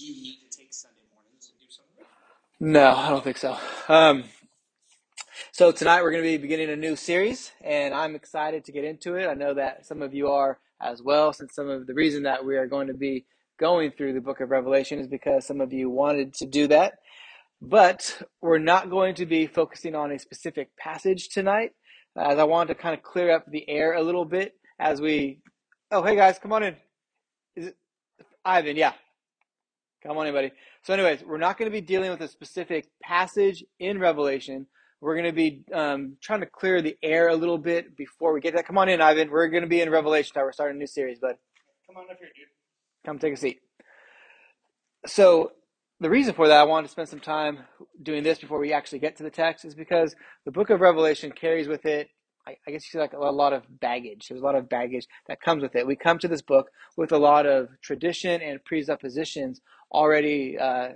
do you need to take Sunday mornings and do something? No, I don't think so. Um, so tonight we're going to be beginning a new series, and I'm excited to get into it. I know that some of you are as well, since some of the reason that we are going to be going through the book of Revelation is because some of you wanted to do that. But we're not going to be focusing on a specific passage tonight, as I want to kind of clear up the air a little bit as we. Oh, hey guys, come on in. Is it Ivan? Yeah, come on anybody. So, anyways, we're not going to be dealing with a specific passage in Revelation. We're going to be um, trying to clear the air a little bit before we get that. Come on in, Ivan. We're going to be in Revelation now. We're starting a new series, bud. Come on up here, dude. Come take a seat. So, the reason for that, I wanted to spend some time doing this before we actually get to the text, is because the book of Revelation carries with it, I, guess you like a lot of baggage. There's a lot of baggage that comes with it. We come to this book with a lot of tradition and presuppositions already uh,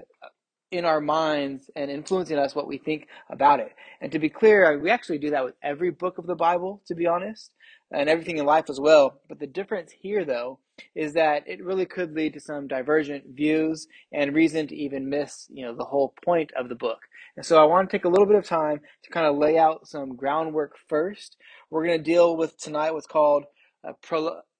in our minds and influencing us what we think about it. And to be clear, we actually do that with every book of the Bible, to be honest, and everything in life as well. But the difference here, though, is that it really could lead to some divergent views and reason to even miss, you know, the whole point of the book. And so I want to take a little bit of time to kind of lay out some groundwork first. We're going to deal with tonight what's called a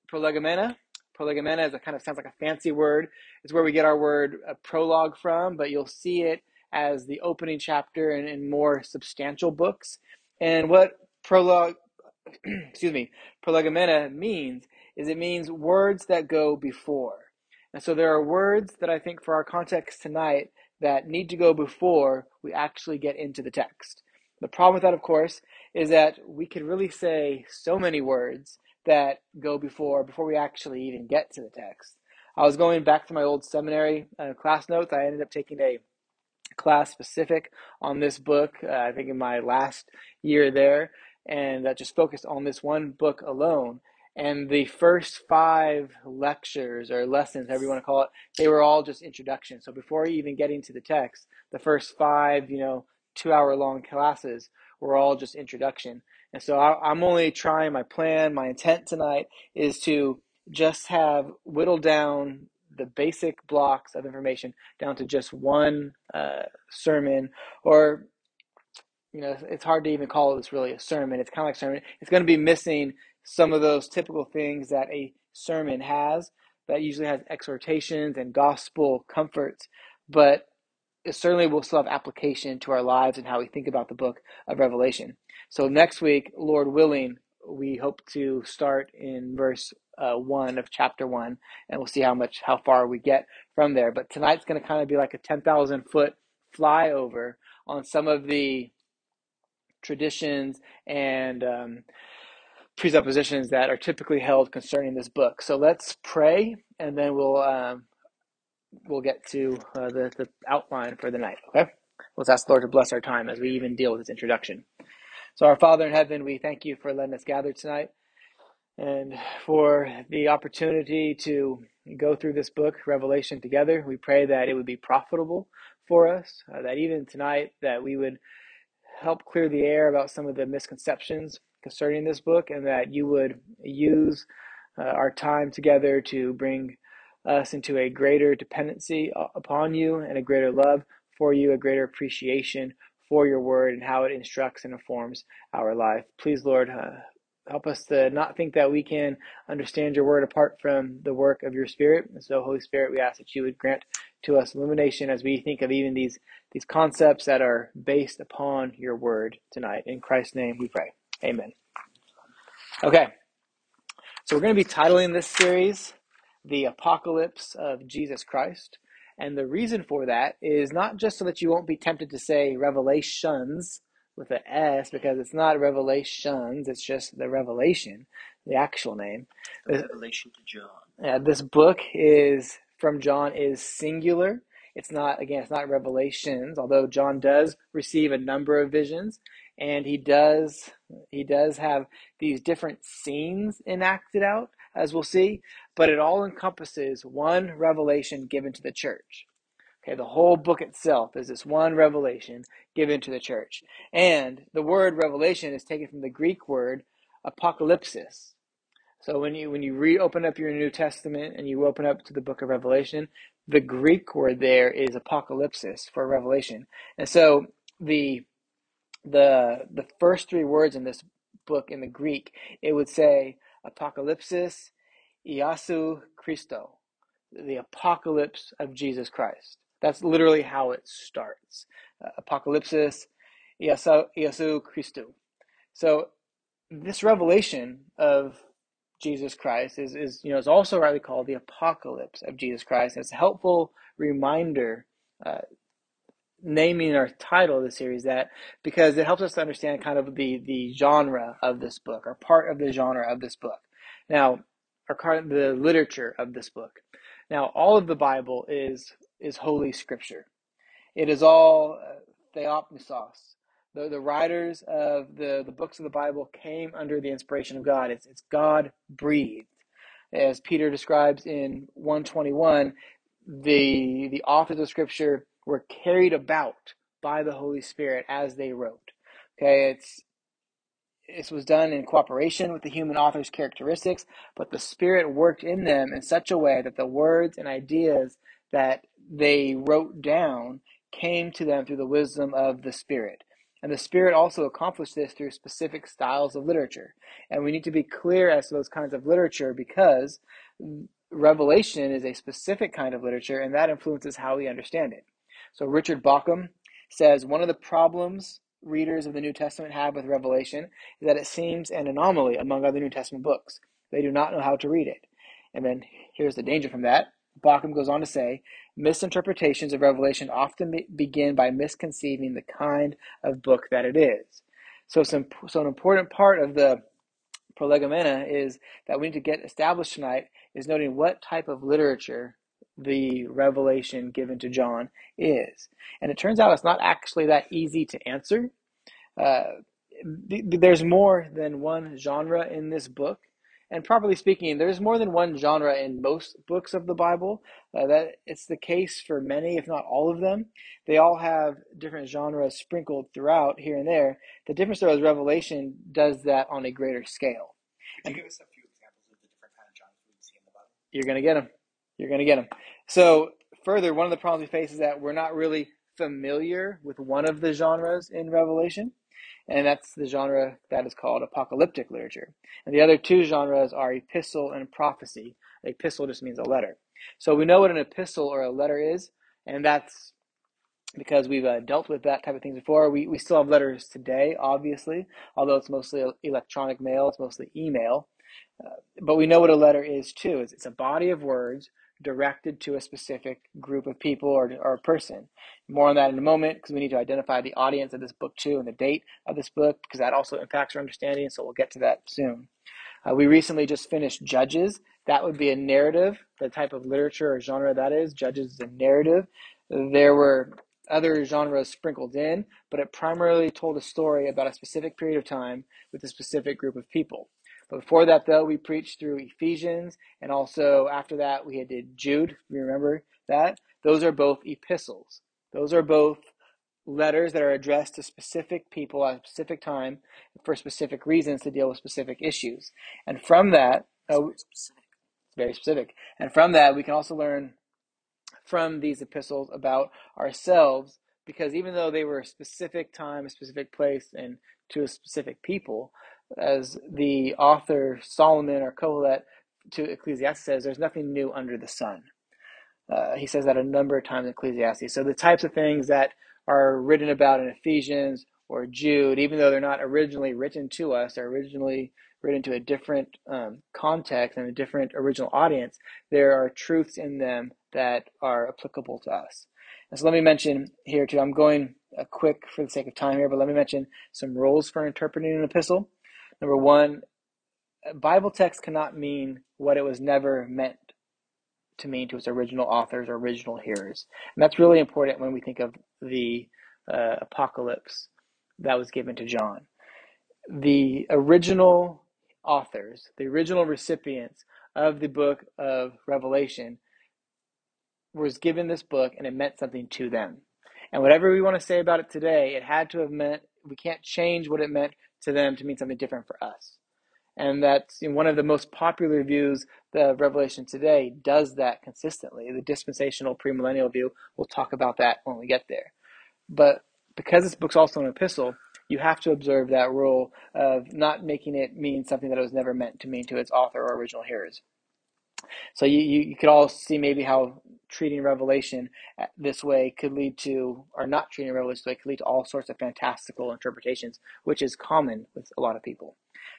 prolegomena. Prolegomena is a kind of sounds like a fancy word. It's where we get our word uh, prologue from, but you'll see it as the opening chapter in, in more substantial books. And what prologue, excuse me, prolegomena means is it means words that go before. And so there are words that I think for our context tonight that need to go before we actually get into the text. The problem with that, of course, is that we could really say so many words that go before before we actually even get to the text. I was going back to my old seminary uh, class notes. I ended up taking a class specific on this book. Uh, I think in my last year there, and that just focused on this one book alone. And the first five lectures or lessons, however you want to call it, they were all just introduction. So before even getting to the text, the first five, you know, two hour long classes were all just introduction. And so I, am only trying my plan, my intent tonight is to just have whittled down the basic blocks of information down to just one uh, sermon or you know it's hard to even call this really a sermon it's kind of like sermon it's going to be missing some of those typical things that a sermon has that usually has exhortations and gospel comforts but it certainly will still have application to our lives and how we think about the book of revelation so next week, Lord willing, we hope to start in verse uh, one of chapter one, and we'll see how much how far we get from there. But tonight's going to kind of be like a ten thousand foot flyover on some of the traditions and um, presuppositions that are typically held concerning this book. So let's pray, and then we'll um, we'll get to uh, the the outline for the night. Okay, let's ask the Lord to bless our time as we even deal with this introduction. So, our Father in heaven, we thank you for letting us gather tonight and for the opportunity to go through this book, Revelation, together. We pray that it would be profitable for us, uh, that even tonight that we would help clear the air about some of the misconceptions concerning this book and that you would use uh, our time together to bring us into a greater dependency upon you and a greater love for you, a greater appreciation for your word and how it instructs and informs our life. Please, Lord, uh, help us to not think that we can understand your word apart from the work of your spirit. And so, Holy Spirit, we ask that you would grant to us illumination as we think of even these, these concepts that are based upon your word tonight. In Christ's name we pray. Amen. Okay. So we're going to be titling this series The Apocalypse of Jesus Christ. And the reason for that is not just so that you won't be tempted to say revelations with an S because it's not revelations, it's just the revelation, the actual name. The Revelation to John. Yeah, this book is from John is singular. It's not again, it's not revelations, although John does receive a number of visions and he does he does have these different scenes enacted out as we'll see, but it all encompasses one revelation given to the church. Okay, the whole book itself is this one revelation given to the church. And the word revelation is taken from the Greek word apocalypsis. So when you when you reopen up your New Testament and you open up to the book of Revelation, the Greek word there is apocalypsis for revelation. And so the the the first three words in this book in the Greek, it would say apocalypsis Iasu Christo, the apocalypse of Jesus Christ. That's literally how it starts. Uh, apocalypsis Iasu, Christo. So this revelation of Jesus Christ is, is you know is also rightly called the apocalypse of Jesus Christ. It's a helpful reminder uh, naming our title of the series that because it helps us to understand kind of the the genre of this book or part of the genre of this book. Now, or kind of the literature of this book. Now, all of the Bible is is holy scripture. It is all uh, theopneustos. The, the writers of the, the books of the Bible came under the inspiration of God. It's, it's God breathed. As Peter describes in 121, the, the authors of Scripture were carried about by the Holy Spirit as they wrote. Okay, it's this was done in cooperation with the human author's characteristics, but the Spirit worked in them in such a way that the words and ideas that they wrote down came to them through the wisdom of the Spirit. And the Spirit also accomplished this through specific styles of literature. And we need to be clear as to those kinds of literature because Revelation is a specific kind of literature, and that influences how we understand it. So Richard Bauckham says one of the problems readers of the New Testament have with Revelation is that it seems an anomaly among other New Testament books. They do not know how to read it. And then here's the danger from that. Bauckham goes on to say misinterpretations of Revelation often begin by misconceiving the kind of book that it is. So, some, so an important part of the prolegomena is that we need to get established tonight is noting what type of literature the revelation given to John is. And it turns out it's not actually that easy to answer. Uh, th- there's more than one genre in this book. And properly speaking, there's more than one genre in most books of the Bible. Uh, that it's the case for many, if not all of them. They all have different genres sprinkled throughout here and there. The difference, though, is Revelation does that on a greater scale. Could you give us a few examples of the different kind of genres we see in the Bible? You're going to get them. You're going to get them. So, further, one of the problems we face is that we're not really familiar with one of the genres in Revelation, and that's the genre that is called apocalyptic literature. And the other two genres are epistle and prophecy. Epistle just means a letter. So, we know what an epistle or a letter is, and that's because we've uh, dealt with that type of things before. We, we still have letters today, obviously, although it's mostly electronic mail, it's mostly email. Uh, but we know what a letter is too. It's, it's a body of words directed to a specific group of people or, or a person. More on that in a moment because we need to identify the audience of this book too and the date of this book because that also impacts our understanding. So we'll get to that soon. Uh, we recently just finished Judges. That would be a narrative, the type of literature or genre that is. Judges is a narrative. There were other genres sprinkled in, but it primarily told a story about a specific period of time with a specific group of people. But before that, though, we preached through Ephesians, and also after that, we did Jude. You remember that? Those are both epistles. Those are both letters that are addressed to specific people at a specific time for specific reasons to deal with specific issues. And from that, uh, specific. very specific. And from that, we can also learn from these epistles about ourselves because even though they were a specific time, a specific place, and to a specific people, as the author Solomon or Kohelet to Ecclesiastes says, there's nothing new under the sun. Uh, he says that a number of times in Ecclesiastes. So the types of things that are written about in Ephesians or Jude, even though they're not originally written to us, they're originally written to a different um, context and a different original audience, there are truths in them that are applicable to us. And so let me mention here too, I'm going uh, quick for the sake of time here, but let me mention some rules for interpreting an epistle. Number one, Bible text cannot mean what it was never meant to mean to its original authors or original hearers. And that's really important when we think of the uh, apocalypse that was given to John. The original authors, the original recipients of the book of Revelation, was given this book and it meant something to them. And whatever we want to say about it today, it had to have meant, we can't change what it meant to them to mean something different for us. And that's you know, one of the most popular views the Revelation today does that consistently. The dispensational premillennial view, we'll talk about that when we get there. But because this book's also an epistle, you have to observe that rule of not making it mean something that it was never meant to mean to its author or original hearers. So you, you, you could all see maybe how treating Revelation uh, this way could lead to, or not treating Revelation this way could lead to all sorts of fantastical interpretations, which is common with a lot of people.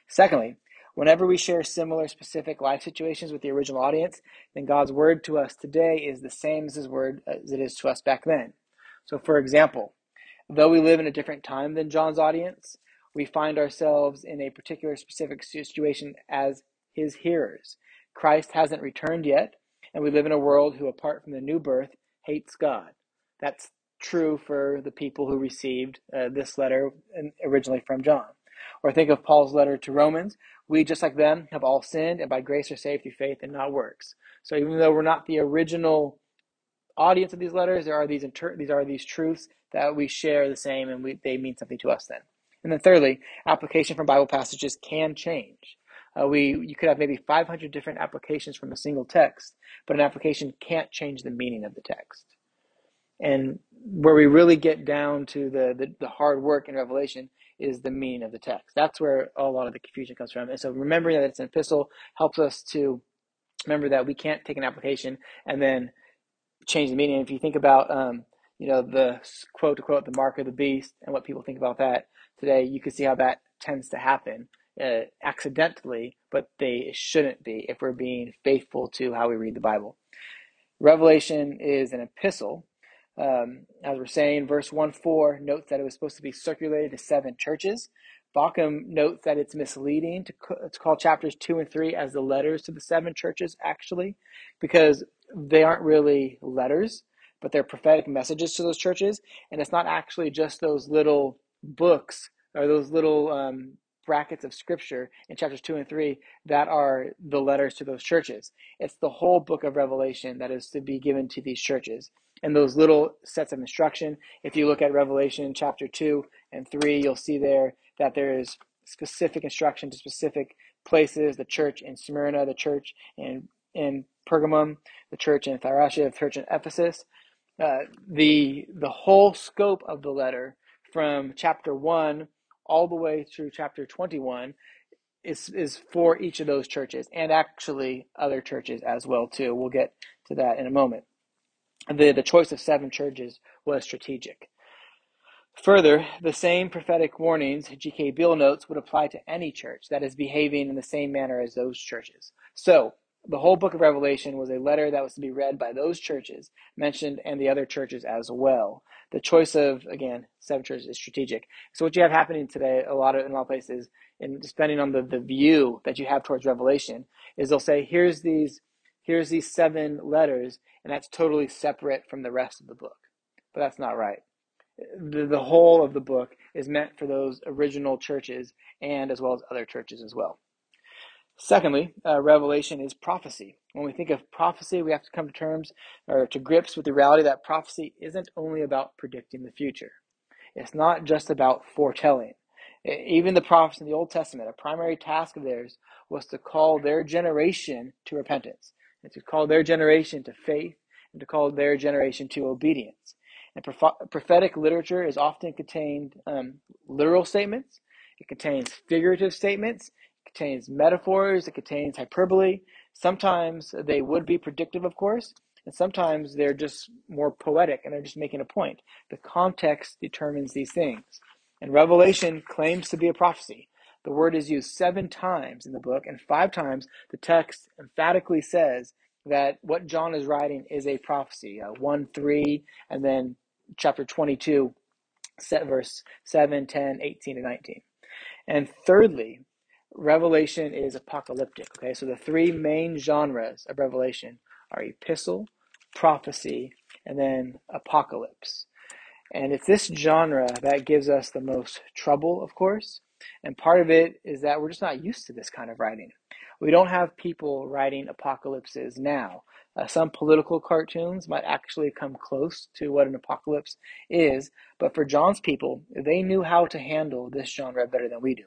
Secondly, whenever we share similar specific life situations with the original audience, then God's word to us today is the same as his word uh, as it is to us back then. So for example, though we live in a different time than John's audience, we find ourselves in a particular specific situation as his hearers. Christ hasn't returned yet, and we live in a world who, apart from the new birth, hates God. That's true for the people who received uh, this letter originally from John. Or think of Paul's letter to Romans. We, just like them, have all sinned and by grace are saved through faith and not works. So even though we're not the original audience of these letters, there are these inter- these are these truths that we share the same and we, they mean something to us then. And then thirdly, application from Bible passages can change. Uh, we you could have maybe 500 different applications from a single text, but an application can't change the meaning of the text. And where we really get down to the, the, the hard work in Revelation is the meaning of the text. That's where a lot of the confusion comes from. And so remembering that it's an epistle helps us to remember that we can't take an application and then change the meaning. If you think about, um, you know, the quote to quote, the mark of the beast and what people think about that today, you can see how that tends to happen uh, accidentally, but they shouldn't be if we're being faithful to how we read the Bible. Revelation is an epistle. Um, as we're saying, verse 1 4 notes that it was supposed to be circulated to seven churches. Bauckham notes that it's misleading to, to call chapters 2 and 3 as the letters to the seven churches, actually, because they aren't really letters, but they're prophetic messages to those churches. And it's not actually just those little books or those little um, brackets of scripture in chapters 2 and 3 that are the letters to those churches. It's the whole book of Revelation that is to be given to these churches. And those little sets of instruction, if you look at Revelation chapter 2 and 3, you'll see there that there is specific instruction to specific places the church in Smyrna, the church in, in Pergamum, the church in Thyatira, the church in Ephesus. Uh, the the whole scope of the letter from chapter 1 all the way through chapter 21 is is for each of those churches and actually other churches as well too. We'll get to that in a moment. The the choice of seven churches was strategic. Further, the same prophetic warnings G.K. Beale notes would apply to any church that is behaving in the same manner as those churches. So, the whole book of Revelation was a letter that was to be read by those churches mentioned and the other churches as well. The choice of, again, seven churches is strategic. So what you have happening today, a lot of, in a lot of places, and depending on the, the view that you have towards Revelation, is they'll say, here's these, here's these seven letters, and that's totally separate from the rest of the book. But that's not right. The, the whole of the book is meant for those original churches and as well as other churches as well. Secondly, uh, revelation is prophecy. When we think of prophecy, we have to come to terms or to grips with the reality that prophecy isn't only about predicting the future. It's not just about foretelling. Even the prophets in the Old Testament, a primary task of theirs was to call their generation to repentance, and to call their generation to faith, and to call their generation to obedience. And prophetic literature is often contained um, literal statements. It contains figurative statements, contains metaphors, it contains hyperbole. Sometimes they would be predictive, of course, and sometimes they're just more poetic and they're just making a point. The context determines these things. And Revelation claims to be a prophecy. The word is used seven times in the book, and five times the text emphatically says that what John is writing is a prophecy. Uh, 1 3, and then chapter 22, verse 7, 10, 18, and 19. And thirdly, Revelation is apocalyptic. Okay, so the three main genres of Revelation are epistle, prophecy, and then apocalypse. And it's this genre that gives us the most trouble, of course. And part of it is that we're just not used to this kind of writing. We don't have people writing apocalypses now. Uh, some political cartoons might actually come close to what an apocalypse is, but for John's people, they knew how to handle this genre better than we do.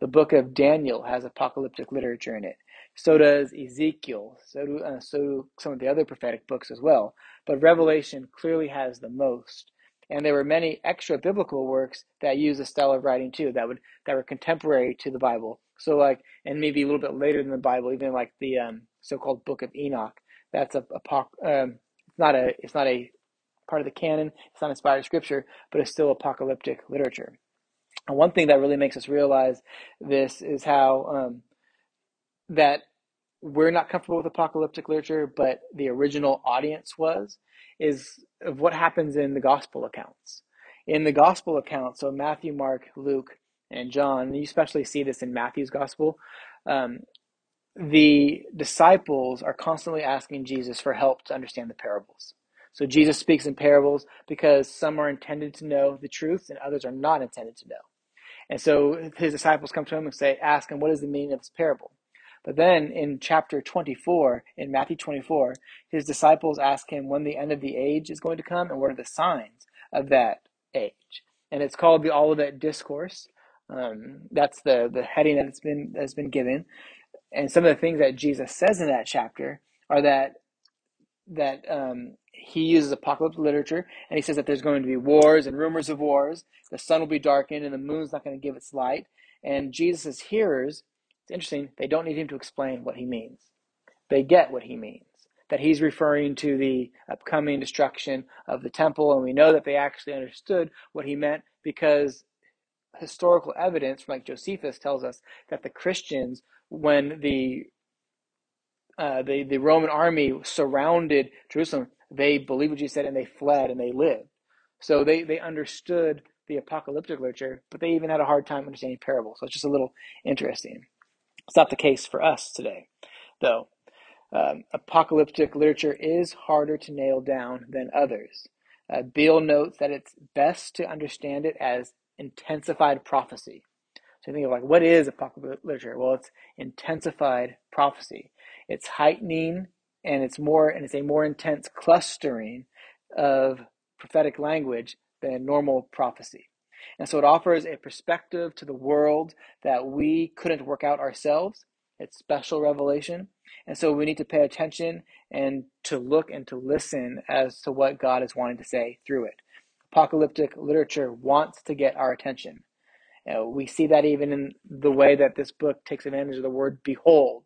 The book of Daniel has apocalyptic literature in it. So does Ezekiel. So do, uh, so do some of the other prophetic books as well. But Revelation clearly has the most. And there were many extra biblical works that use a style of writing too that would that were contemporary to the Bible. So like, and maybe a little bit later than the Bible, even like the um, so-called Book of Enoch. That's a, a um, it's not a it's not a part of the canon. It's not inspired scripture, but it's still apocalyptic literature. And one thing that really makes us realize this is how um, that we're not comfortable with apocalyptic literature, but the original audience was, is of what happens in the gospel accounts. In the gospel accounts, so Matthew, Mark, Luke, and John, and you especially see this in Matthew's gospel, um, the disciples are constantly asking Jesus for help to understand the parables. So Jesus speaks in parables because some are intended to know the truth and others are not intended to know. And so his disciples come to him and say, ask him, what is the meaning of this parable? But then in chapter 24, in Matthew 24, his disciples ask him when the end of the age is going to come and what are the signs of that age. And it's called the Olivet Discourse. Um, that's the, the heading that it's been has been given. And some of the things that Jesus says in that chapter are that that um, he uses apocalyptic literature and he says that there's going to be wars and rumors of wars. The sun will be darkened and the moon's not going to give its light. And Jesus' hearers, it's interesting, they don't need him to explain what he means. They get what he means. That he's referring to the upcoming destruction of the temple, and we know that they actually understood what he meant because historical evidence, like Josephus, tells us that the Christians, when the uh, the the Roman army surrounded Jerusalem, they believed what Jesus said and they fled and they lived. So they they understood the apocalyptic literature, but they even had a hard time understanding parables. So it's just a little interesting. It's not the case for us today, though. Um, apocalyptic literature is harder to nail down than others. Uh, Beale notes that it's best to understand it as intensified prophecy. So you think of like, what is apocalyptic literature? Well, it's intensified prophecy. It's heightening and it's more and it's a more intense clustering of prophetic language than normal prophecy. And so it offers a perspective to the world that we couldn't work out ourselves. It's special revelation. And so we need to pay attention and to look and to listen as to what God is wanting to say through it. Apocalyptic literature wants to get our attention. You know, we see that even in the way that this book takes advantage of the word behold.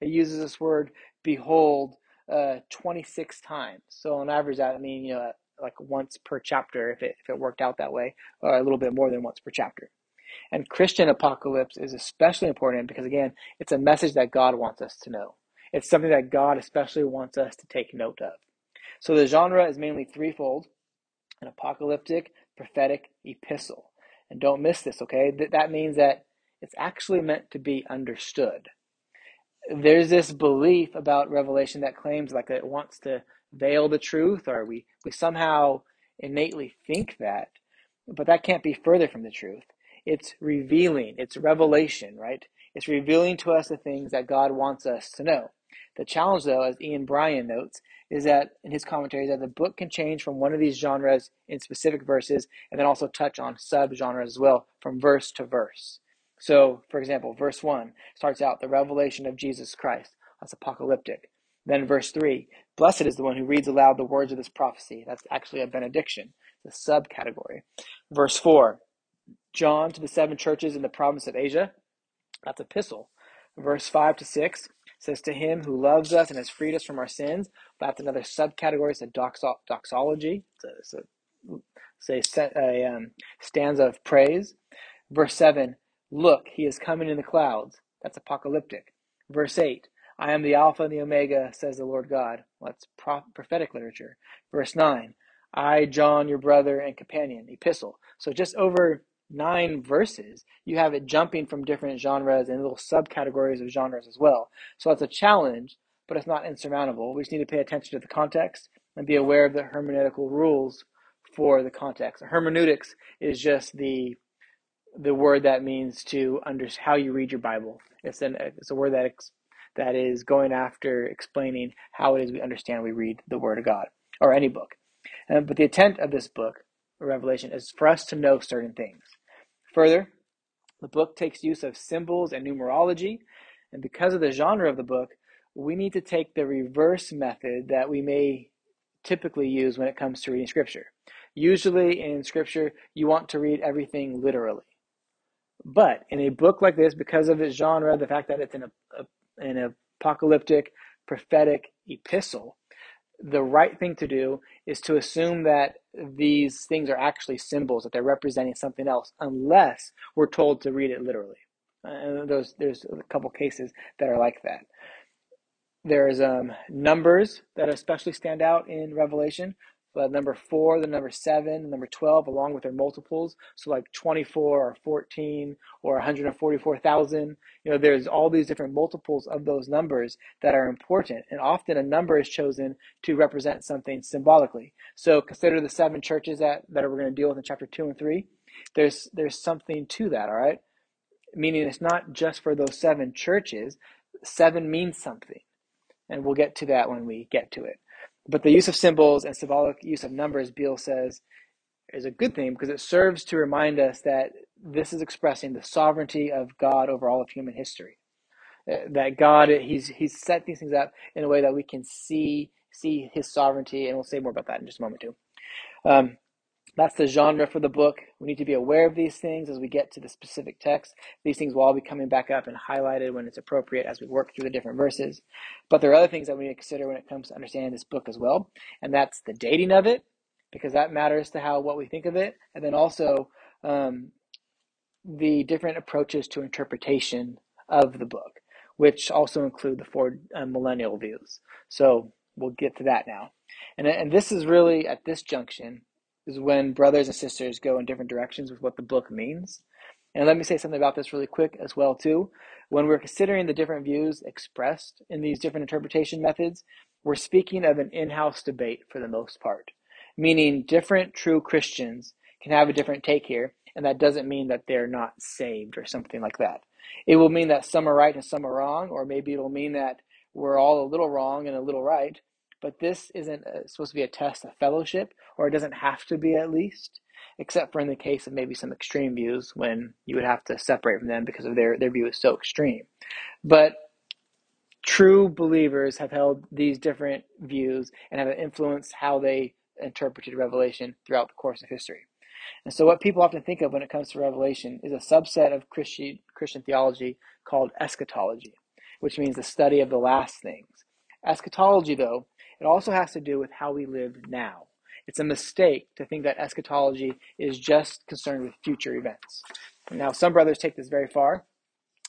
It uses this word behold uh, 26 times. So on average, that I mean, you know, like once per chapter if it, if it worked out that way, or a little bit more than once per chapter. And Christian apocalypse is especially important because, again, it's a message that God wants us to know. It's something that God especially wants us to take note of. So the genre is mainly threefold an apocalyptic, prophetic, epistle. And don't miss this, okay? That means that it's actually meant to be understood there's this belief about Revelation that claims like it wants to veil the truth, or we, we somehow innately think that, but that can't be further from the truth. It's revealing, it's revelation, right? It's revealing to us the things that God wants us to know. The challenge, though, as Ian Bryan notes, is that in his commentary, that the book can change from one of these genres in specific verses and then also touch on sub genres as well from verse to verse. So, for example, verse 1 starts out the revelation of Jesus Christ. That's apocalyptic. Then, verse 3 Blessed is the one who reads aloud the words of this prophecy. That's actually a benediction, it's a subcategory. Verse 4 John to the seven churches in the province of Asia. That's epistle. Verse 5 to 6 says, To him who loves us and has freed us from our sins. That's another subcategory. It's a doxo- doxology. It's a, it's a, a, a um, stanza of praise. Verse 7 Look, he is coming in the clouds. That's apocalyptic. Verse 8 I am the Alpha and the Omega, says the Lord God. Well, that's prophetic literature. Verse 9 I, John, your brother and companion, epistle. So just over nine verses, you have it jumping from different genres and little subcategories of genres as well. So that's a challenge, but it's not insurmountable. We just need to pay attention to the context and be aware of the hermeneutical rules for the context. Hermeneutics is just the the word that means to under how you read your Bible. It's an it's a word that ex, that is going after explaining how it is we understand we read the Word of God or any book. Um, but the intent of this book, Revelation, is for us to know certain things. Further, The book takes use of symbols and numerology, and because of the genre of the book, we need to take the reverse method that we may typically use when it comes to reading scripture. Usually in scripture, you want to read everything literally. But in a book like this, because of its genre, the fact that it's an, a, an apocalyptic, prophetic epistle, the right thing to do is to assume that these things are actually symbols, that they're representing something else, unless we're told to read it literally. And those, there's a couple cases that are like that. There's um, numbers that especially stand out in Revelation. The number four, the number seven, the number 12, along with their multiples. So, like 24 or 14 or 144,000. You know, there's all these different multiples of those numbers that are important. And often a number is chosen to represent something symbolically. So, consider the seven churches that, that we're going to deal with in chapter 2 and 3. There's, there's something to that, all right? Meaning it's not just for those seven churches, seven means something and we'll get to that when we get to it. But the use of symbols and symbolic use of numbers, Beale says, is a good thing because it serves to remind us that this is expressing the sovereignty of God over all of human history. Uh, that God, he's he's set these things up in a way that we can see see His sovereignty, and we'll say more about that in just a moment too. Um, that's the genre for the book. We need to be aware of these things as we get to the specific text. These things will all be coming back up and highlighted when it's appropriate as we work through the different verses. But there are other things that we need to consider when it comes to understanding this book as well, and that's the dating of it, because that matters to how what we think of it, and then also um, the different approaches to interpretation of the book, which also include the four uh, millennial views. So we'll get to that now. And, and this is really at this junction is when brothers and sisters go in different directions with what the book means. And let me say something about this really quick as well too. When we're considering the different views expressed in these different interpretation methods, we're speaking of an in-house debate for the most part, meaning different true Christians can have a different take here, and that doesn't mean that they're not saved or something like that. It will mean that some are right and some are wrong, or maybe it'll mean that we're all a little wrong and a little right, but this isn't supposed to be a test of fellowship, or it doesn't have to be at least, except for in the case of maybe some extreme views when you would have to separate from them because of their, their view is so extreme. But true believers have held these different views and have influenced how they interpreted Revelation throughout the course of history. And so, what people often think of when it comes to Revelation is a subset of Christian, Christian theology called eschatology, which means the study of the last things. Eschatology, though, it also has to do with how we live now. It's a mistake to think that eschatology is just concerned with future events. Now, some brothers take this very far,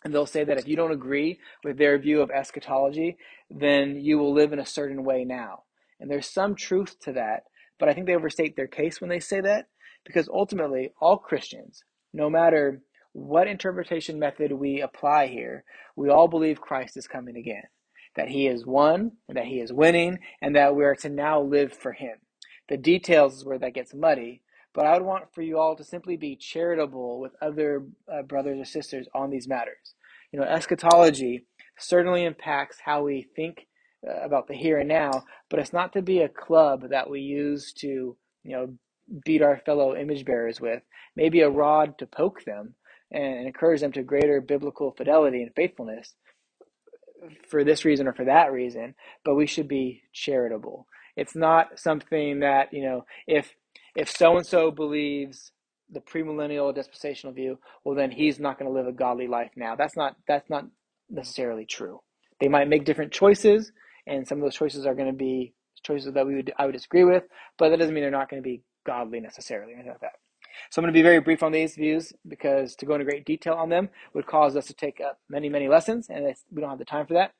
and they'll say that if you don't agree with their view of eschatology, then you will live in a certain way now. And there's some truth to that, but I think they overstate their case when they say that, because ultimately, all Christians, no matter what interpretation method we apply here, we all believe Christ is coming again that he is won, and that he is winning, and that we are to now live for him. The details is where that gets muddy, but I would want for you all to simply be charitable with other uh, brothers or sisters on these matters. You know, eschatology certainly impacts how we think uh, about the here and now, but it's not to be a club that we use to, you know, beat our fellow image bearers with, maybe a rod to poke them and encourage them to greater biblical fidelity and faithfulness, for this reason or for that reason, but we should be charitable. It's not something that, you know, if if so and so believes the premillennial dispensational view, well then he's not going to live a godly life now. That's not that's not necessarily true. They might make different choices and some of those choices are going to be choices that we would I would disagree with, but that doesn't mean they're not going to be godly necessarily, or anything like that. So I'm going to be very brief on these views because to go into great detail on them would cause us to take up many, many lessons, and we don't have the time for that.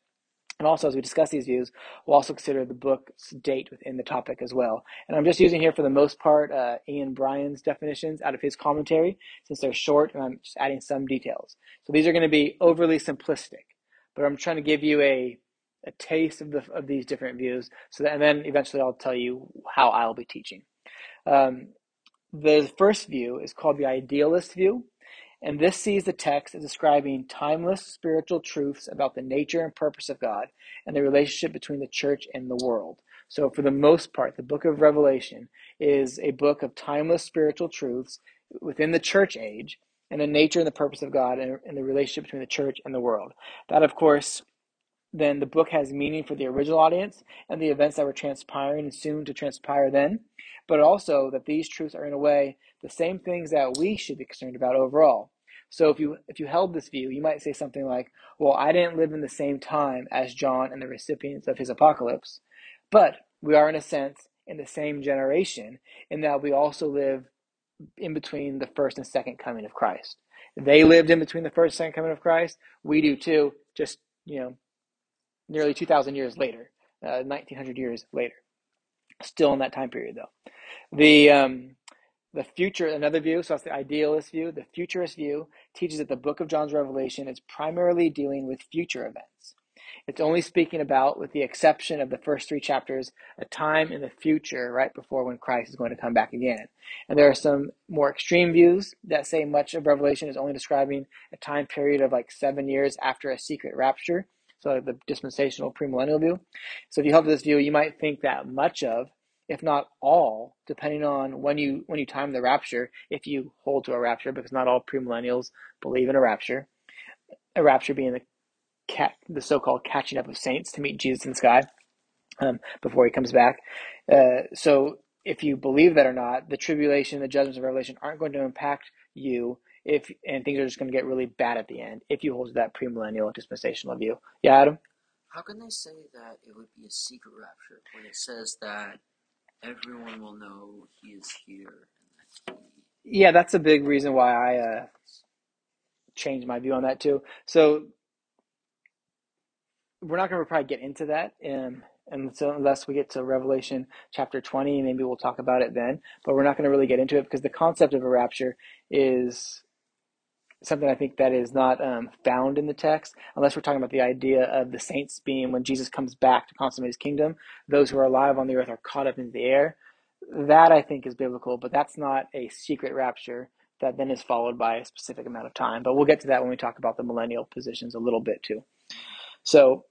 And also, as we discuss these views, we'll also consider the book's date within the topic as well. And I'm just using here for the most part uh, Ian Bryan's definitions out of his commentary, since they're short, and I'm just adding some details. So these are going to be overly simplistic, but I'm trying to give you a a taste of the of these different views, so that and then eventually I'll tell you how I'll be teaching. Um, the first view is called the idealist view, and this sees the text as describing timeless spiritual truths about the nature and purpose of God and the relationship between the church and the world. So, for the most part, the book of Revelation is a book of timeless spiritual truths within the church age and the nature and the purpose of God and, and the relationship between the church and the world. That, of course, then the book has meaning for the original audience and the events that were transpiring and soon to transpire then, but also that these truths are in a way the same things that we should be concerned about overall. So if you if you held this view, you might say something like, "Well, I didn't live in the same time as John and the recipients of his apocalypse, but we are in a sense in the same generation in that we also live in between the first and second coming of Christ. They lived in between the first and second coming of Christ. We do too, just, you know, nearly 2,000 years later, uh, 1900 years later. Still in that time period, though. The, um, the future, another view, so that's the idealist view. The futurist view teaches that the book of John's Revelation is primarily dealing with future events. It's only speaking about, with the exception of the first three chapters, a time in the future, right before when Christ is going to come back again. And there are some more extreme views that say much of Revelation is only describing a time period of like seven years after a secret rapture. So like the dispensational premillennial view. So if you hold this view, you might think that much of, if not all, depending on when you when you time the rapture, if you hold to a rapture, because not all premillennials believe in a rapture. A rapture being the the so-called catching up of saints to meet Jesus in the sky um, before he comes back. Uh, so if you believe that or not, the tribulation, the judgments of Revelation aren't going to impact you if and things are just going to get really bad at the end if you hold to that premillennial dispensational view. Yeah, Adam. How can they say that it would be a secret rapture when it says that everyone will know he is here? That he... Yeah, that's a big reason why I uh, changed my view on that too. So we're not going to probably get into that, um, and so unless we get to Revelation chapter twenty, maybe we'll talk about it then. But we're not going to really get into it because the concept of a rapture is something I think that is not um, found in the text, unless we're talking about the idea of the saints being when Jesus comes back to consummate his kingdom, those who are alive on the earth are caught up into the air. That I think is biblical, but that's not a secret rapture that then is followed by a specific amount of time. But we'll get to that when we talk about the millennial positions a little bit too. So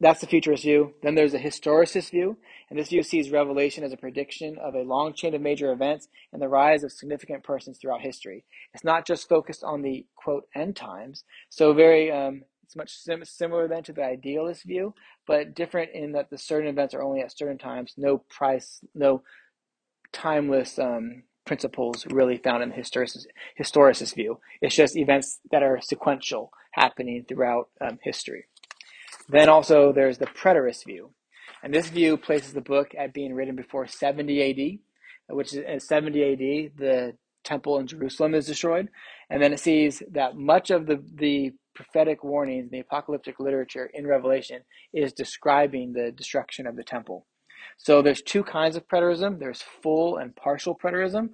that's the futurist view. Then there's a historicist view, and this view sees Revelation as a prediction of a long chain of major events and the rise of significant persons throughout history. It's not just focused on the quote end times, so very um, it's much sim- similar then to the idealist view, but different in that the certain events are only at certain times. No price, no timeless um, principles really found in the historicist, historicist view. It's just events that are sequential happening throughout um, history. Then also there's the preterist view. And this view places the book at being written before 70 AD, which is in 70 AD, the temple in Jerusalem is destroyed. And then it sees that much of the, the prophetic warnings, the apocalyptic literature in Revelation is describing the destruction of the temple. So there's two kinds of preterism. There's full and partial preterism.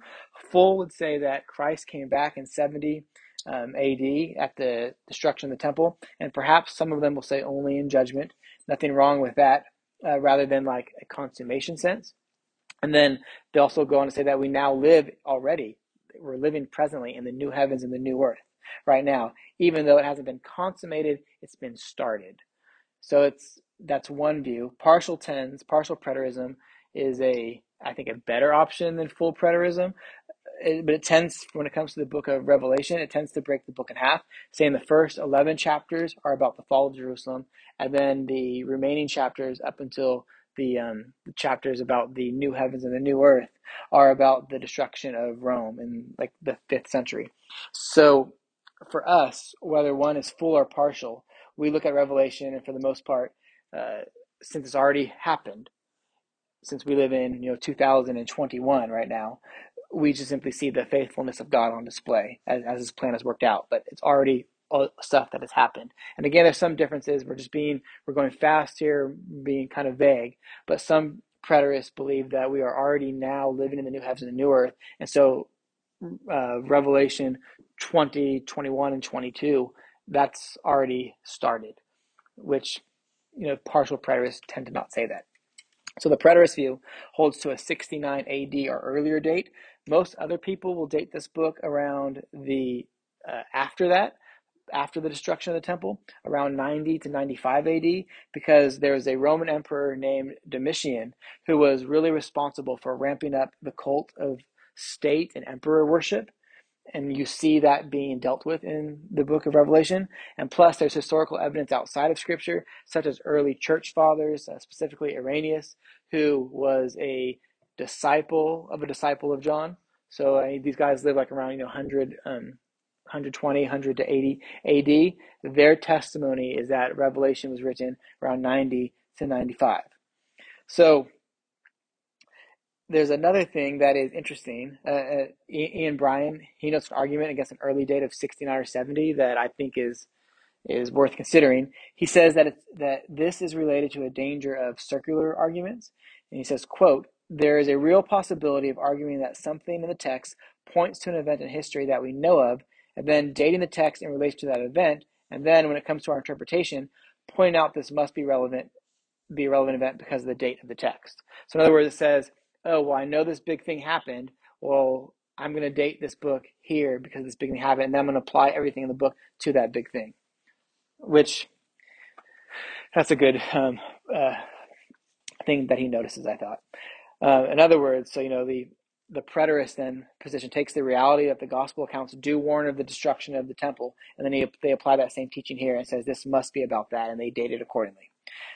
Full would say that Christ came back in 70 um, AD at the destruction of the temple, and perhaps some of them will say only in judgment. Nothing wrong with that, uh, rather than like a consummation sense. And then they also go on to say that we now live already. We're living presently in the new heavens and the new earth right now, even though it hasn't been consummated, it's been started. So it's that's one view. Partial tense, partial preterism is a I think a better option than full preterism it, but it tends, when it comes to the book of Revelation, it tends to break the book in half, saying the first 11 chapters are about the fall of Jerusalem, and then the remaining chapters up until the, um, chapters about the new heavens and the new earth are about the destruction of Rome in like the fifth century. So for us, whether one is full or partial, we look at Revelation, and for the most part, uh, since it's already happened, since we live in you know 2021 right now, we just simply see the faithfulness of God on display as, as his plan has worked out. But it's already stuff that has happened. And again, there's some differences. We're just being, we're going fast here, being kind of vague. But some preterists believe that we are already now living in the new heavens and the new earth. And so, uh, Revelation 20, 21, and 22, that's already started, which, you know, partial preterists tend to not say that. So the preterist view holds to a 69 AD or earlier date. Most other people will date this book around the uh, after that, after the destruction of the temple, around 90 to 95 AD, because there was a Roman emperor named Domitian who was really responsible for ramping up the cult of state and emperor worship. and you see that being dealt with in the book of Revelation. And plus, there's historical evidence outside of Scripture, such as early church fathers, uh, specifically Irenaeus, who was a disciple of a disciple of John. So these guys live like around you know 100, um, 120, 100 to 80 AD. Their testimony is that Revelation was written around 90 to 95. So there's another thing that is interesting. Uh, uh Ian Bryan he notes an argument against an early date of 69 or 70 that I think is is worth considering. He says that that this is related to a danger of circular arguments, and he says, "quote There is a real possibility of arguing that something in the text points to an event in history that we know of, and then dating the text in relation to that event, and then when it comes to our interpretation, pointing out this must be relevant, be a relevant event because of the date of the text. So in other words, it says." oh, well, I know this big thing happened. Well, I'm going to date this book here because this big thing happened, and then I'm going to apply everything in the book to that big thing. Which, that's a good um, uh, thing that he notices, I thought. Uh, in other words, so, you know, the, the preterist then position takes the reality that the gospel accounts do warn of the destruction of the temple, and then he, they apply that same teaching here and says this must be about that, and they date it accordingly.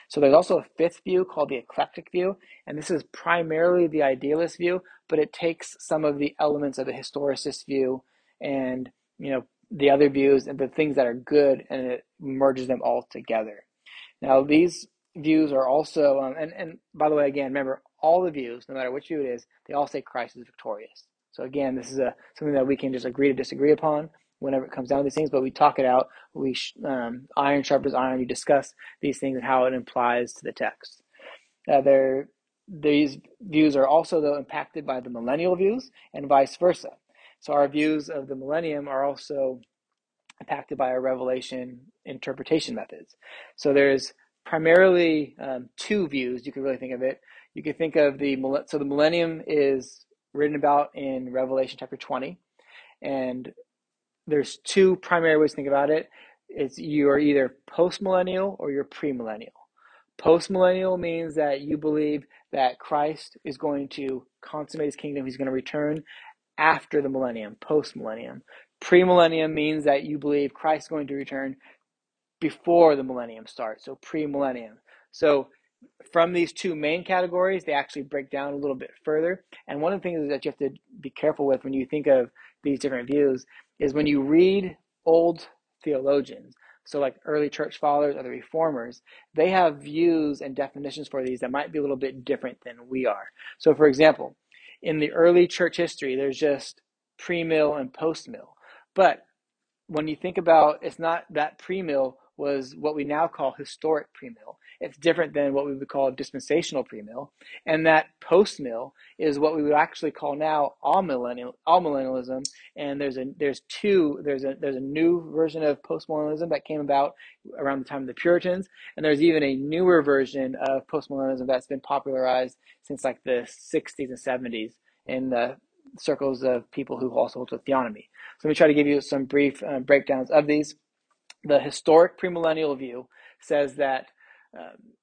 So there's also a fifth view called the eclectic view, and this is primarily the idealist view, but it takes some of the elements of the historicist view and you know the other views and the things that are good, and it merges them all together. Now these views are also, um, and and by the way, again, remember all the views, no matter which view it is, they all say Christ is victorious. So again, this is a something that we can just agree to disagree upon, whenever it comes down to these things, but we talk it out. We um, iron sharpens iron. You discuss these things and how it implies to the text. Uh, there, these views are also though impacted by the millennial views and vice versa. So our views of the millennium are also impacted by our revelation interpretation methods. So there's primarily um, two views. You can really think of it. You can think of the so the millennium is written about in Revelation chapter 20, and there's two primary ways to think about it. It's you are either post millennial or you're premillennial. Post millennial means that you believe that Christ is going to consummate his kingdom, he's going to return after the millennium, post millennium. Premillennium means that you believe Christ is going to return before the millennium starts, so premillennium. So from these two main categories, they actually break down a little bit further. And one of the things that you have to be careful with when you think of these different views is when you read old theologians, so like early church fathers or the reformers, they have views and definitions for these that might be a little bit different than we are. So, for example, in the early church history, there's just pre mill and post mill. But when you think about it's not that pre mill was what we now call historic premill. It's different than what we would call dispensational premill. And that post-mill is what we would actually call now amillennial all millennialism. And there's a there's two there's a there's a new version of postmillennialism that came about around the time of the Puritans, and there's even a newer version of postmillennialism that's been popularized since like the 60s and 70s in the circles of people who also hold to theonomy. So let me try to give you some brief uh, breakdowns of these the historic premillennial view says that um,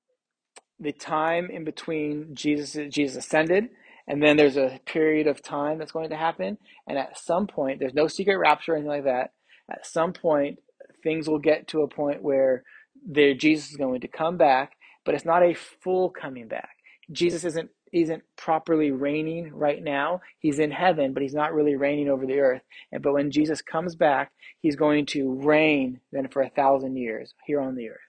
the time in between Jesus Jesus ascended and then there's a period of time that's going to happen and at some point there's no secret rapture or anything like that at some point things will get to a point where there Jesus is going to come back but it's not a full coming back Jesus isn't isn't properly reigning right now. He's in heaven, but he's not really reigning over the earth. And but when Jesus comes back, he's going to reign then for a thousand years here on the earth.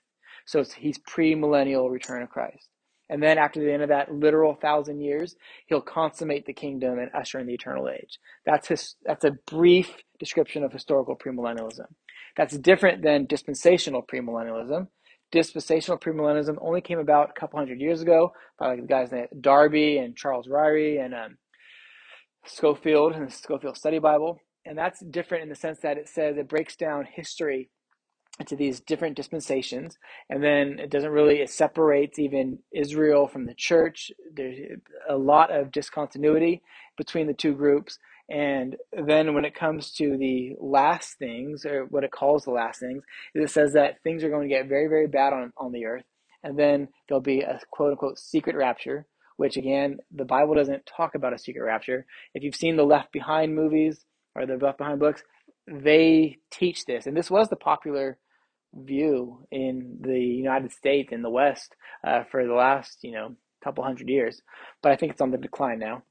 So he's pre-millennial return of Christ. And then after the end of that literal thousand years, he'll consummate the kingdom and usher in the eternal age. That's his, that's a brief description of historical premillennialism. That's different than dispensational premillennialism, dispensational premillennialism only came about a couple hundred years ago by like the guys named Darby and Charles Ryrie and um, Scofield and the Scofield Study Bible. And that's different in the sense that it says it breaks down history into these different dispensations and then it doesn't really it separates even israel from the church there's a lot of discontinuity between the two groups and then when it comes to the last things, or what it calls the last things, it says that things are going to get very, very bad on, on the earth. And then there'll be a quote unquote secret rapture, which again, the Bible doesn't talk about a secret rapture. If you've seen the Left Behind movies, or the Left Behind books, they teach this, and this was the popular view in the United States in the West uh, for the last you know couple hundred years, but I think it's on the decline now.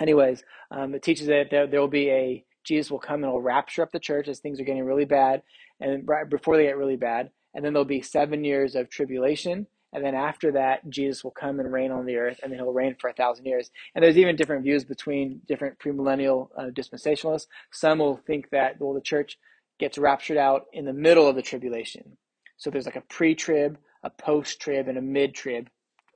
Anyways, um, it teaches that there, there will be a Jesus will come and will rapture up the church as things are getting really bad, and right before they get really bad, and then there'll be seven years of tribulation, and then after that, Jesus will come and reign on the earth, and then he'll reign for a thousand years. And there's even different views between different premillennial uh, dispensationalists. Some will think that well, the church gets raptured out in the middle of the tribulation. So there's like a pre-trib, a post-trib, and a mid-trib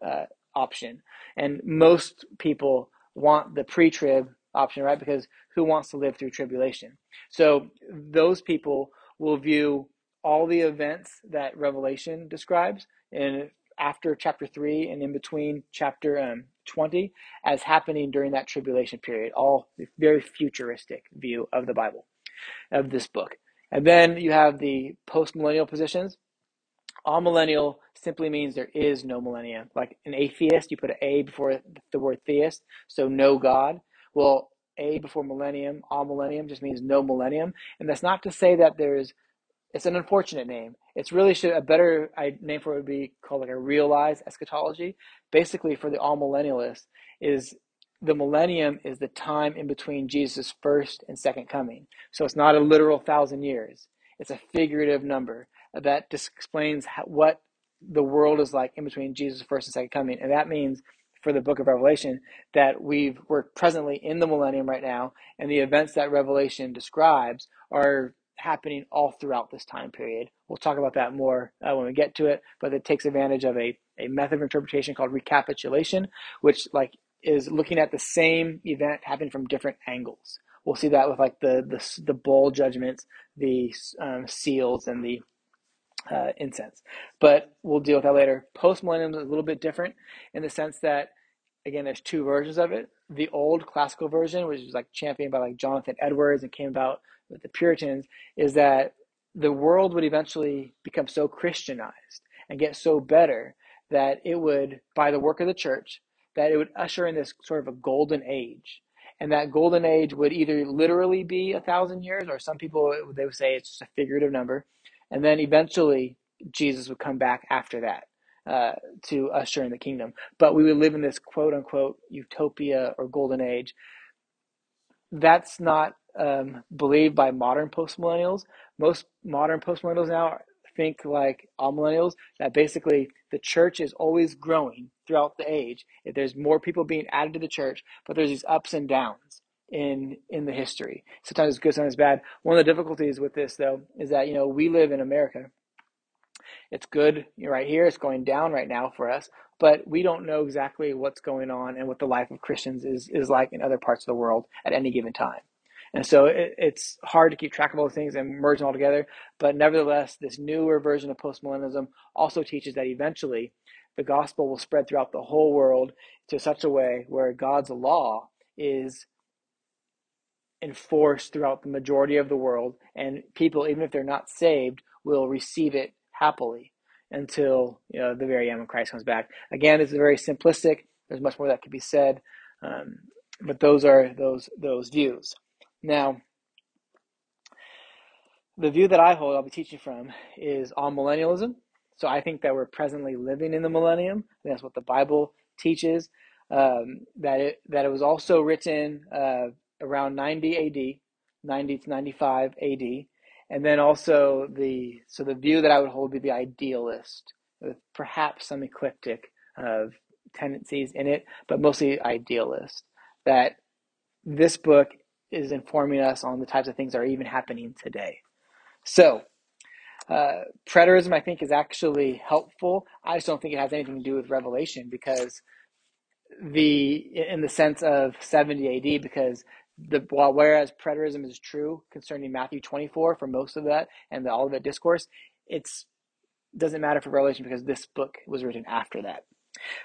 uh, option. And most people want the pre-trib option, right? Because who wants to live through tribulation? So those people will view all the events that Revelation describes in after chapter 3 and in between chapter um, 20 as happening during that tribulation period all very futuristic view of the bible of this book and then you have the post-millennial positions millennial simply means there is no millennium like an atheist you put an a before the word theist so no god well a before millennium amillennium just means no millennium and that's not to say that there's it's an unfortunate name. It's really should a better name for it would be called like a realized eschatology. Basically, for the amillennialists, is the millennium is the time in between Jesus' first and second coming. So it's not a literal thousand years. It's a figurative number that just explains how, what the world is like in between Jesus' first and second coming, and that means for the book of Revelation that we've we're presently in the millennium right now, and the events that Revelation describes are happening all throughout this time period. We'll talk about that more uh, when we get to it, but it takes advantage of a, a method of interpretation called recapitulation, which like is looking at the same event happening from different angles. We'll see that with like the the, the bowl judgments, the um, seals, and the uh, incense. But we'll deal with that later. Post millennium is a little bit different in the sense that again, there's two versions of it. The old classical version, which was like championed by like Jonathan Edwards and came about with the Puritans, is that the world would eventually become so Christianized and get so better that it would, by the work of the church, that it would usher in this sort of a golden age. And that golden age would either literally be a thousand years, or some people they would say it's just a figurative number. And then eventually Jesus would come back after that uh, to usher in the kingdom. But we would live in this quote unquote utopia or golden age. That's not um, believed by modern postmillennials. Most modern postmillennials now think like amillennials that basically the church is always growing throughout the age. If there's more people being added to the church, but there's these ups and downs in in the history. Sometimes it's good, sometimes it's bad. One of the difficulties with this though is that you know we live in America it's good right here. It's going down right now for us, but we don't know exactly what's going on and what the life of Christians is, is like in other parts of the world at any given time. And so it, it's hard to keep track of all the things and merge them all together. But nevertheless, this newer version of postmillennialism also teaches that eventually the gospel will spread throughout the whole world to such a way where God's law is enforced throughout the majority of the world, and people, even if they're not saved, will receive it happily until you know the very end when Christ comes back. Again, this is very simplistic. There's much more that could be said, um, but those are those those views. Now, the view that I hold, I'll be teaching from, is amillennialism. So I think that we're presently living in the millennium. that's what the Bible teaches. Um, that it that it was also written uh, around 90 A.D., 90 to 95 A.D and then also the so the view that I would hold would be the idealist, with perhaps some eclectic tendencies in it, but mostly idealist. That this book is informing us on the types of things that are even happening today. So, uh, preterism, I think, is actually helpful. I just don't think it has anything to do with Revelation because the in the sense of 70 AD, because the while whereas preterism is true concerning Matthew 24 for most of that and the Olivet discourse, it's doesn't matter for Revelation because this book was written after that.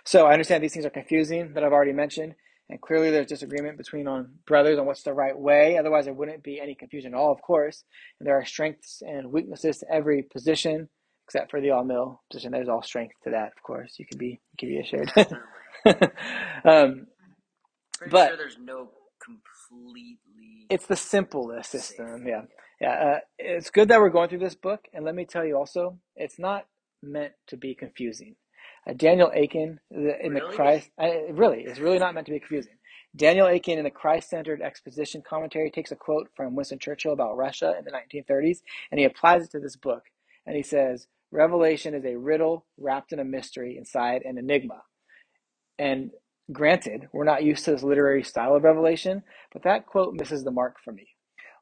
So I understand these things are confusing that I've already mentioned, and clearly there's disagreement between on brothers on what's the right way. Otherwise, there wouldn't be any confusion at all, of course. And there are strengths and weaknesses to every position, except for the amill position. There's all strength to that, of course. You can be you can be assured. um, Pretty but sure there's no completely. It's the simplest system. Yeah. Yeah, uh, it's good that we're going through this book, and let me tell you also, it's not meant to be confusing. Uh, Daniel Akin the, in the Christ, uh, really, it's really not meant to be confusing. Daniel Akin in the Christ-centered exposition commentary takes a quote from Winston Churchill about Russia in the 1930s, and he applies it to this book. And he says, "Revelation is a riddle wrapped in a mystery inside an enigma." And granted, we're not used to this literary style of revelation, but that quote misses the mark for me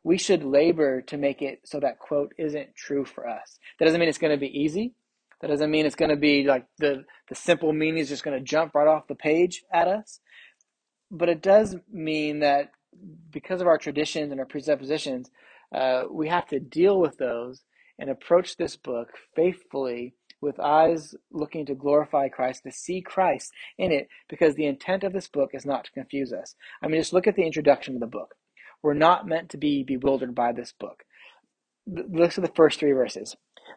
we should labor to make it so that quote isn't true for us. That doesn't mean it's going to be easy. That doesn't mean it's going to be like the, the simple meaning is just going to jump right off the page at us. But it does mean that because of our traditions and our presuppositions, uh, we have to deal with those and approach this book faithfully with eyes looking to glorify Christ, to see Christ in it, because the intent of this book is not to confuse us. I mean, just look at the introduction of the book. We're not meant to be bewildered by this book. Look at the first three verses.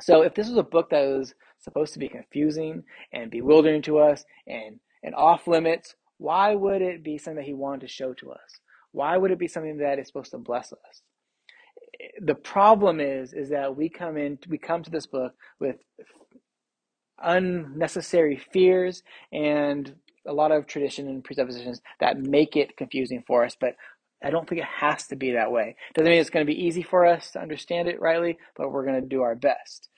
So if this was a book that was supposed to be confusing and bewildering to us and, and off limits, why would it be something that he wanted to show to us? Why would it be something that is supposed to bless us? The problem is, is that we come in, we come to this book with unnecessary fears and a lot of tradition and presuppositions that make it confusing for us. But I don't think it has to be that way. Doesn't mean it's going to be easy for us to understand it rightly, but we're going to do our best.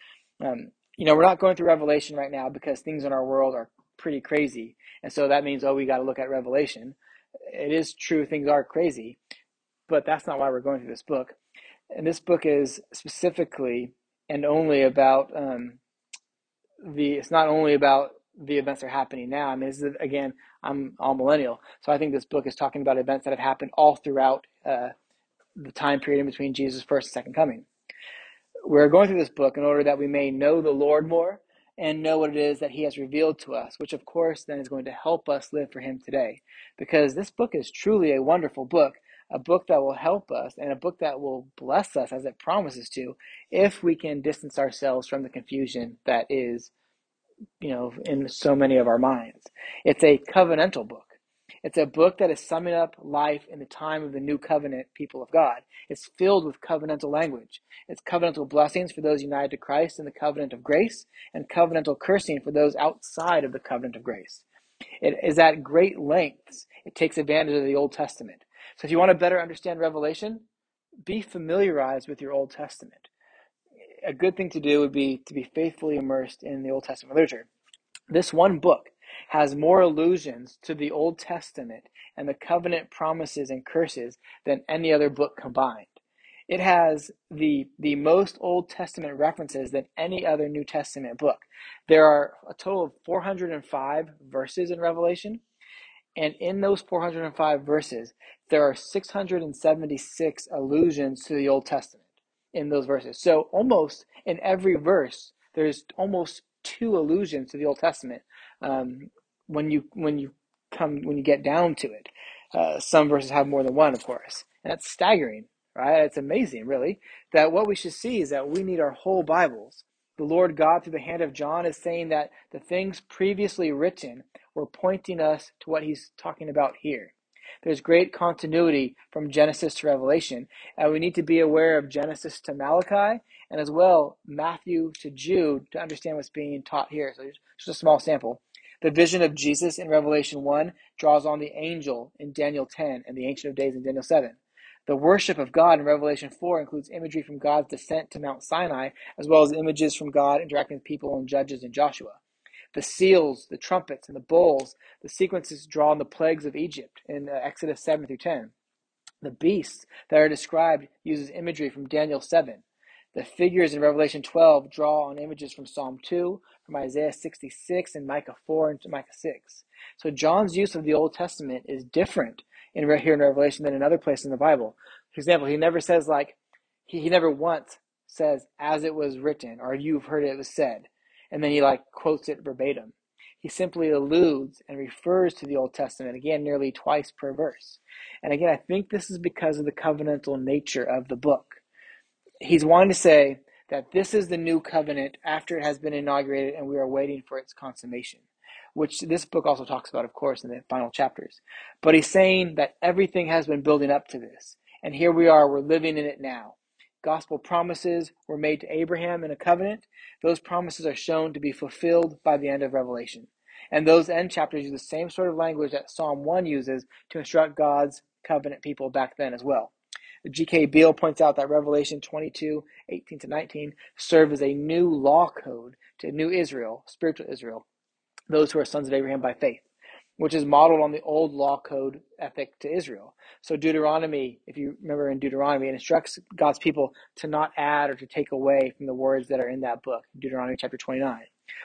Um, you know, we're not going through Revelation right now because things in our world are pretty crazy. And so that means, oh, we got to look at Revelation. It is true, things are crazy, but that's not why we're going through this book. And this book is specifically and only about um, the, it's not only about the events that are happening now. I mean, this is, again, I'm amillennial. So I think this book is talking about events that have happened all throughout uh, the time period in between Jesus' first and second coming. We're going through this book in order that we may know the Lord more and know what it is that he has revealed to us, which of course then is going to help us live for him today. Because this book is truly a wonderful book, a book that will help us and a book that will bless us as it promises to if we can distance ourselves from the confusion that is you know, in so many of our minds. It's a covenantal book. It's a book that is summing up life in the time of the new covenant people of God. It's filled with covenantal language. It's covenantal blessings for those united to Christ in the covenant of grace, and covenantal cursing for those outside of the covenant of grace. It is at great lengths. It takes advantage of the Old Testament. So if you want to better understand Revelation, be familiarized with your Old Testament a good thing to do would be to be faithfully immersed in the Old Testament literature. This one book has more allusions to the Old Testament and the covenant promises and curses than any other book combined. It has the the most Old Testament references than any other New Testament book. There are a total of 405 verses in Revelation, and in those 405 verses, there are 676 allusions to the Old Testament in those verses. So almost in every verse, there's almost two allusions to the Old Testament. Um, when you when you come when you get down to it, uh, some verses have more than one, of course, and that's staggering, right? It's amazing, really, that what we should see is that we need our whole Bibles. The Lord God, through the hand of John, is saying that the things previously written were pointing us to what he's talking about here. There's great continuity from Genesis to Revelation, and we need to be aware of Genesis to Malachi and as well Matthew to Jude to understand what's being taught here. So just a small sample. The vision of Jesus in Revelation 1 draws on the angel in Daniel 10 and the Ancient of Days in Daniel 7. The worship of God in Revelation 4 includes imagery from God's descent to Mount Sinai, as well as images from God interacting with people in Judges and Joshua the seals, the trumpets, and the bowls, the sequences draw on the plagues of Egypt in uh, Exodus 7 through 10. The beasts that are described uses imagery from Daniel 7. The figures in Revelation 12 draw on images from Psalm 2, from Isaiah 66, and Micah 4 and Micah 6. So John's use of the Old Testament is different in here in Revelation than in other places in the Bible. For example, he never says like he, he never once says, as it was written, or you've heard it was said, and then he like quotes it verbatim. He simply alludes and refers to the Old Testament again nearly twice per verse. And again, I think this is because of the covenantal nature of the book. He's wanting to say that this is the new covenant after it has been inaugurated and we are waiting for its consummation, which this book also talks about, of course, in the final chapters. But he's saying that everything has been building up to this. And here we are, we're living in it now. Gospel promises were made to Abraham in a covenant. Those promises are shown to be fulfilled by the end of Revelation. And those end chapters use the same sort of language that Psalm 1 uses to instruct God's covenant people back then as well. G.K. Beale points out that Revelation 22, 18 to 19 serve as a new law code to new Israel, spiritual Israel, those who are sons of Abraham by faith which is modeled on the old law code ethic to Israel. So Deuteronomy, if you remember in Deuteronomy, it instructs God's people to not add or to take away from the words that are in that book, Deuteronomy chapter 29.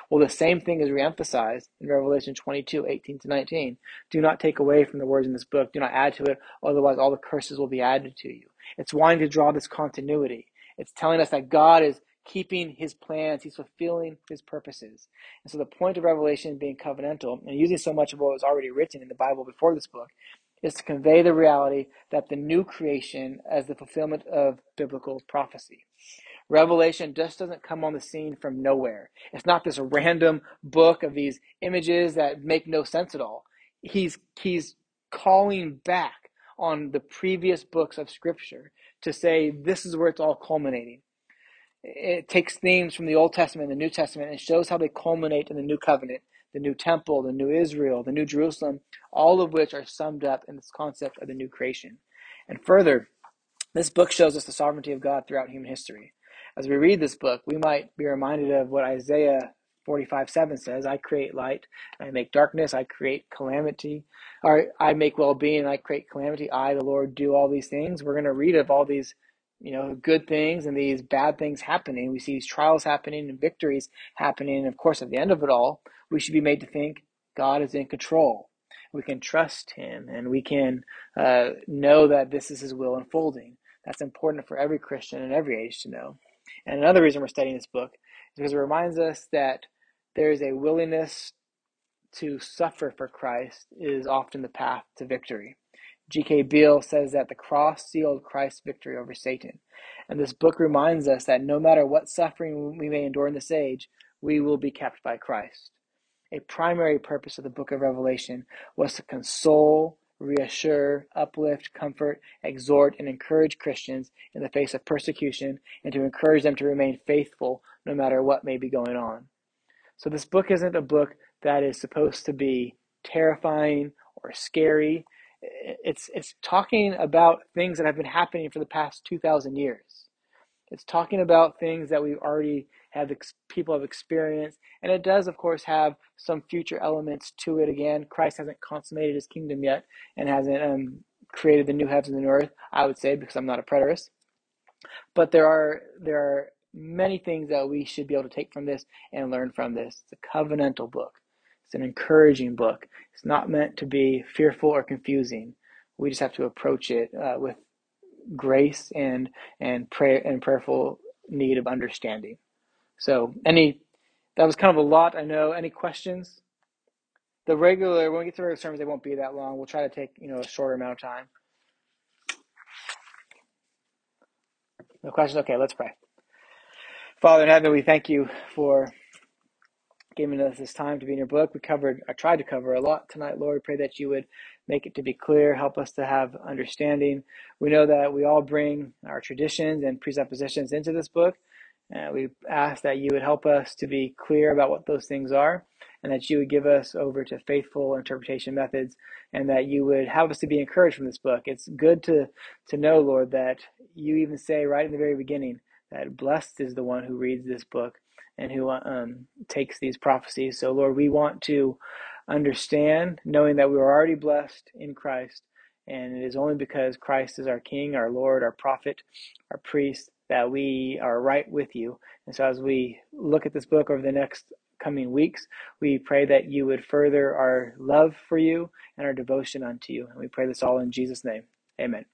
Well, the same thing is reemphasized in Revelation 22, 18 to 19. Do not take away from the words in this book. Do not add to it, otherwise all the curses will be added to you. It's wanting to draw this continuity. It's telling us that God is keeping his plans, he's fulfilling his purposes. And so the point of Revelation being covenantal and using so much of what was already written in the Bible before this book is to convey the reality that the new creation as the fulfillment of biblical prophecy. Revelation just doesn't come on the scene from nowhere. It's not this random book of these images that make no sense at all. He's he's calling back on the previous books of scripture to say this is where it's all culminating it takes themes from the Old Testament and the New Testament and shows how they culminate in the New Covenant, the New Temple, the New Israel, the New Jerusalem, all of which are summed up in this concept of the new creation. And further, this book shows us the sovereignty of God throughout human history. As we read this book, we might be reminded of what Isaiah 45 7 says, I create light, I make darkness, I create calamity, or I make well being, I create calamity. I, the Lord, do all these things. We're going to read of all these you know, good things and these bad things happening. We see these trials happening and victories happening. And of course, at the end of it all, we should be made to think God is in control. We can trust Him and we can uh, know that this is His will unfolding. That's important for every Christian in every age to know. And another reason we're studying this book is because it reminds us that there is a willingness to suffer for Christ is often the path to victory. G.K. Beale says that the cross sealed Christ's victory over Satan. And this book reminds us that no matter what suffering we may endure in this age, we will be kept by Christ. A primary purpose of the book of Revelation was to console, reassure, uplift, comfort, exhort, and encourage Christians in the face of persecution and to encourage them to remain faithful no matter what may be going on. So, this book isn't a book that is supposed to be terrifying or scary it's it's talking about things that have been happening for the past 2000 years. It's talking about things that we already have people have experienced and it does of course have some future elements to it. Again christ hasn't consummated his kingdom yet and hasn't um, created the new heavens and the new earth i would say because i'm not a preterist. But there are there are many things that we should be able to take from this and learn from this. It's a covenantal book it's an encouraging book. It's not meant to be fearful or confusing. We just have to approach it uh, with grace and and prayer and prayerful need of understanding. So, any that was kind of a lot. I know. Any questions? The regular when we get to regular sermons, they won't be that long. We'll try to take you know a shorter amount of time. No questions. Okay, let's pray. Father in heaven, we thank you for giving us this time to be in your book. We covered, I tried to cover a lot tonight, Lord. Pray that you would make it to be clear, help us to have understanding. We know that we all bring our traditions and presuppositions into this book. Uh, we ask that you would help us to be clear about what those things are and that you would give us over to faithful interpretation methods and that you would have us to be encouraged from this book. It's good to, to know, Lord, that you even say right in the very beginning that blessed is the one who reads this book and who um, takes these prophecies. So, Lord, we want to understand, knowing that we are already blessed in Christ, and it is only because Christ is our King, our Lord, our prophet, our priest, that we are right with you. And so, as we look at this book over the next coming weeks, we pray that you would further our love for you and our devotion unto you. And we pray this all in Jesus' name. Amen.